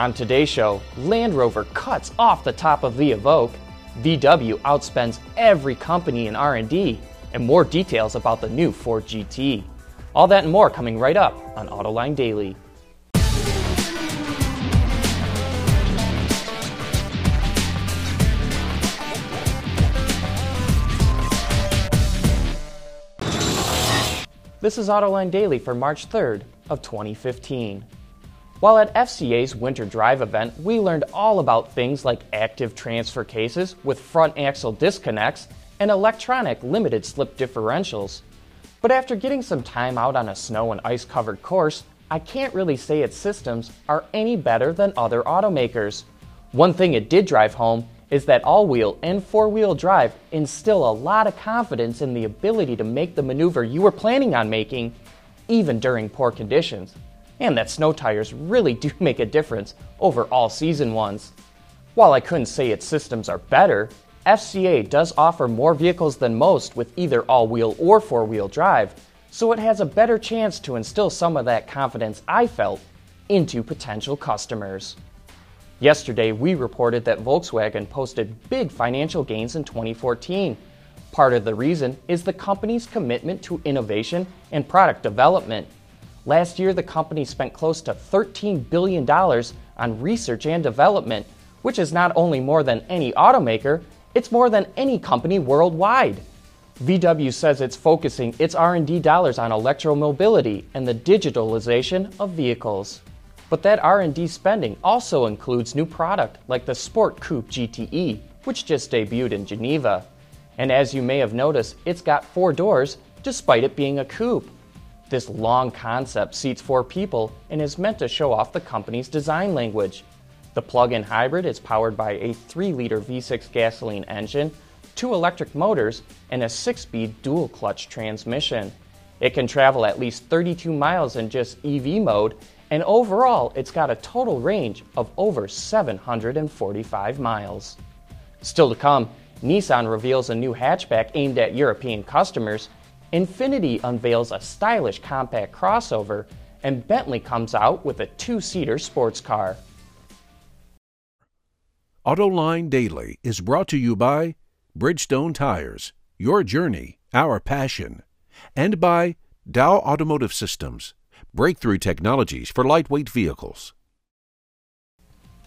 On today's show, Land Rover cuts off the top of the Evoque, VW outspends every company in R&D, and more details about the new Ford GT. All that and more coming right up on Autoline Daily. This is Autoline Daily for March 3rd of 2015. While at FCA's Winter Drive event, we learned all about things like active transfer cases with front axle disconnects and electronic limited slip differentials. But after getting some time out on a snow and ice covered course, I can't really say its systems are any better than other automakers. One thing it did drive home is that all wheel and four wheel drive instill a lot of confidence in the ability to make the maneuver you were planning on making, even during poor conditions, and that snow tires really do make a difference over all season ones. While I couldn't say its systems are better, FCA does offer more vehicles than most with either all wheel or four wheel drive, so it has a better chance to instill some of that confidence I felt into potential customers. Yesterday, we reported that Volkswagen posted big financial gains in 2014. Part of the reason is the company's commitment to innovation and product development. Last year, the company spent close to $13 billion on research and development, which is not only more than any automaker, it's more than any company worldwide. VW says it's focusing its R&D dollars on electromobility and the digitalization of vehicles. But that R&D spending also includes new product like the Sport Coupe GTE, which just debuted in Geneva. And as you may have noticed, it's got four doors despite it being a coupe. This long concept seats four people and is meant to show off the company's design language. The plug-in hybrid is powered by a 3-liter V6 gasoline engine, two electric motors, and a 6-speed dual-clutch transmission. It can travel at least 32 miles in just EV mode and overall, it's got a total range of over 745 miles. Still to come, Nissan reveals a new hatchback aimed at European customers, Infiniti unveils a stylish compact crossover, and Bentley comes out with a two seater sports car. AutoLine Daily is brought to you by Bridgestone Tires, your journey, our passion, and by Dow Automotive Systems breakthrough technologies for lightweight vehicles.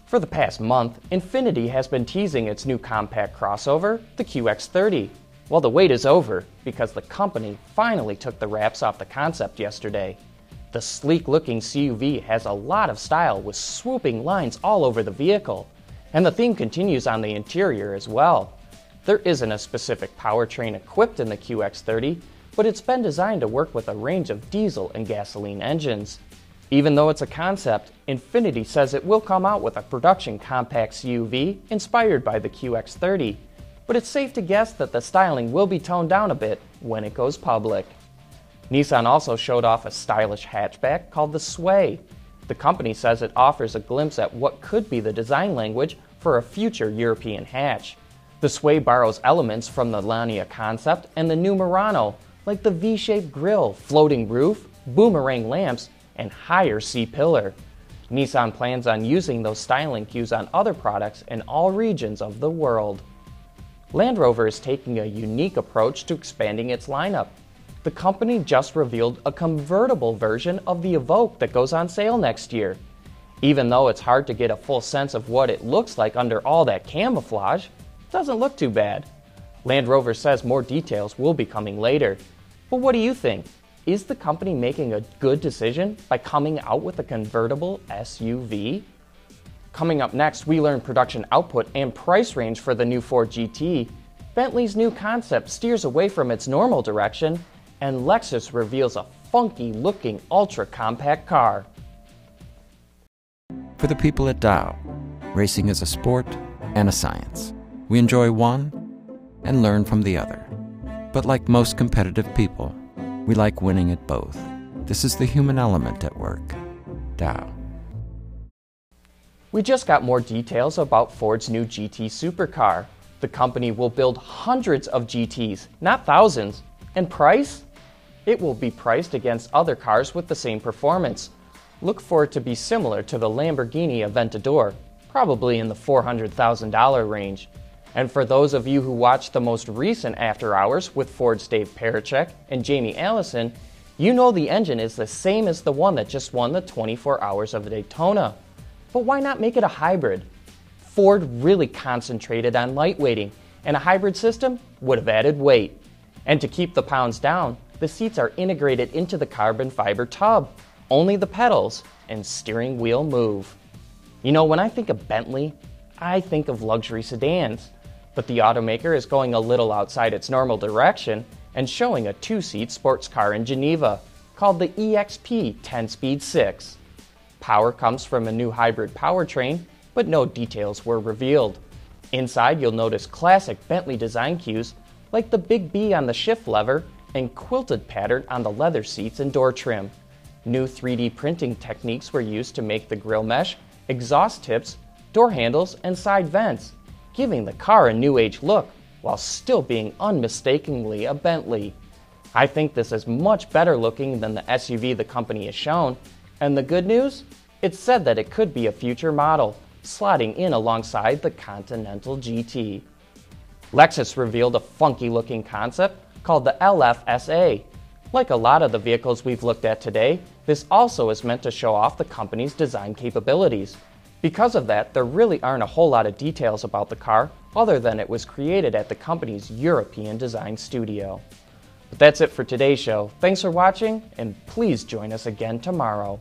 For the past month, Infiniti has been teasing its new compact crossover, the QX30. Well, the wait is over because the company finally took the wraps off the concept yesterday. The sleek looking CUV has a lot of style with swooping lines all over the vehicle, and the theme continues on the interior as well. There isn't a specific powertrain equipped in the QX30, but it's been designed to work with a range of diesel and gasoline engines. Even though it's a concept, Infiniti says it will come out with a production compact CUV inspired by the QX30, but it's safe to guess that the styling will be toned down a bit when it goes public. Nissan also showed off a stylish hatchback called the Sway. The company says it offers a glimpse at what could be the design language for a future European hatch. The Sway borrows elements from the Lannia concept and the new Murano, like the V shaped grille, floating roof, boomerang lamps, and higher C pillar. Nissan plans on using those styling cues on other products in all regions of the world. Land Rover is taking a unique approach to expanding its lineup. The company just revealed a convertible version of the Evoque that goes on sale next year. Even though it's hard to get a full sense of what it looks like under all that camouflage, it doesn't look too bad. Land Rover says more details will be coming later. But what do you think? Is the company making a good decision by coming out with a convertible SUV? Coming up next, we learn production output and price range for the new Ford GT. Bentley's new concept steers away from its normal direction, and Lexus reveals a funky looking ultra compact car. For the people at Dow, racing is a sport and a science. We enjoy one and learn from the other. But like most competitive people, we like winning at both. This is the human element at work. Dow. We just got more details about Ford's new GT supercar. The company will build hundreds of GTs, not thousands. And price? It will be priced against other cars with the same performance. look for it to be similar to the Lamborghini Aventador, probably in the $400,000 range. And for those of you who watched the most recent After Hours with Ford's Dave Pericak and Jamie Allison, you know the engine is the same as the one that just won the 24 Hours of Daytona. But why not make it a hybrid? Ford really concentrated on lightweighting, and a hybrid system would have added weight. And to keep the pounds down, the seats are integrated into the carbon fiber tub. Only the pedals and steering wheel move. You know, when I think of Bentley, I think of luxury sedans. But the automaker is going a little outside its normal direction and showing a two seat sports car in Geneva called the EXP 10 Speed 6. Power comes from a new hybrid powertrain, but no details were revealed. Inside, you'll notice classic Bentley design cues like the big B on the shift lever and quilted pattern on the leather seats and door trim. New 3D printing techniques were used to make the grille mesh, exhaust tips, door handles, and side vents giving the car a new age look while still being unmistakably a Bentley. I think this is much better looking than the SUV the company has shown, and the good news? It's said that it could be a future model, slotting in alongside the Continental GT. Lexus revealed a funky looking concept called the LFSA. Like a lot of the vehicles we've looked at today, this also is meant to show off the company's design capabilities. Because of that, there really aren't a whole lot of details about the car other than it was created at the company's European design studio. That's it for today's show. Thanks for watching, and please join us again tomorrow.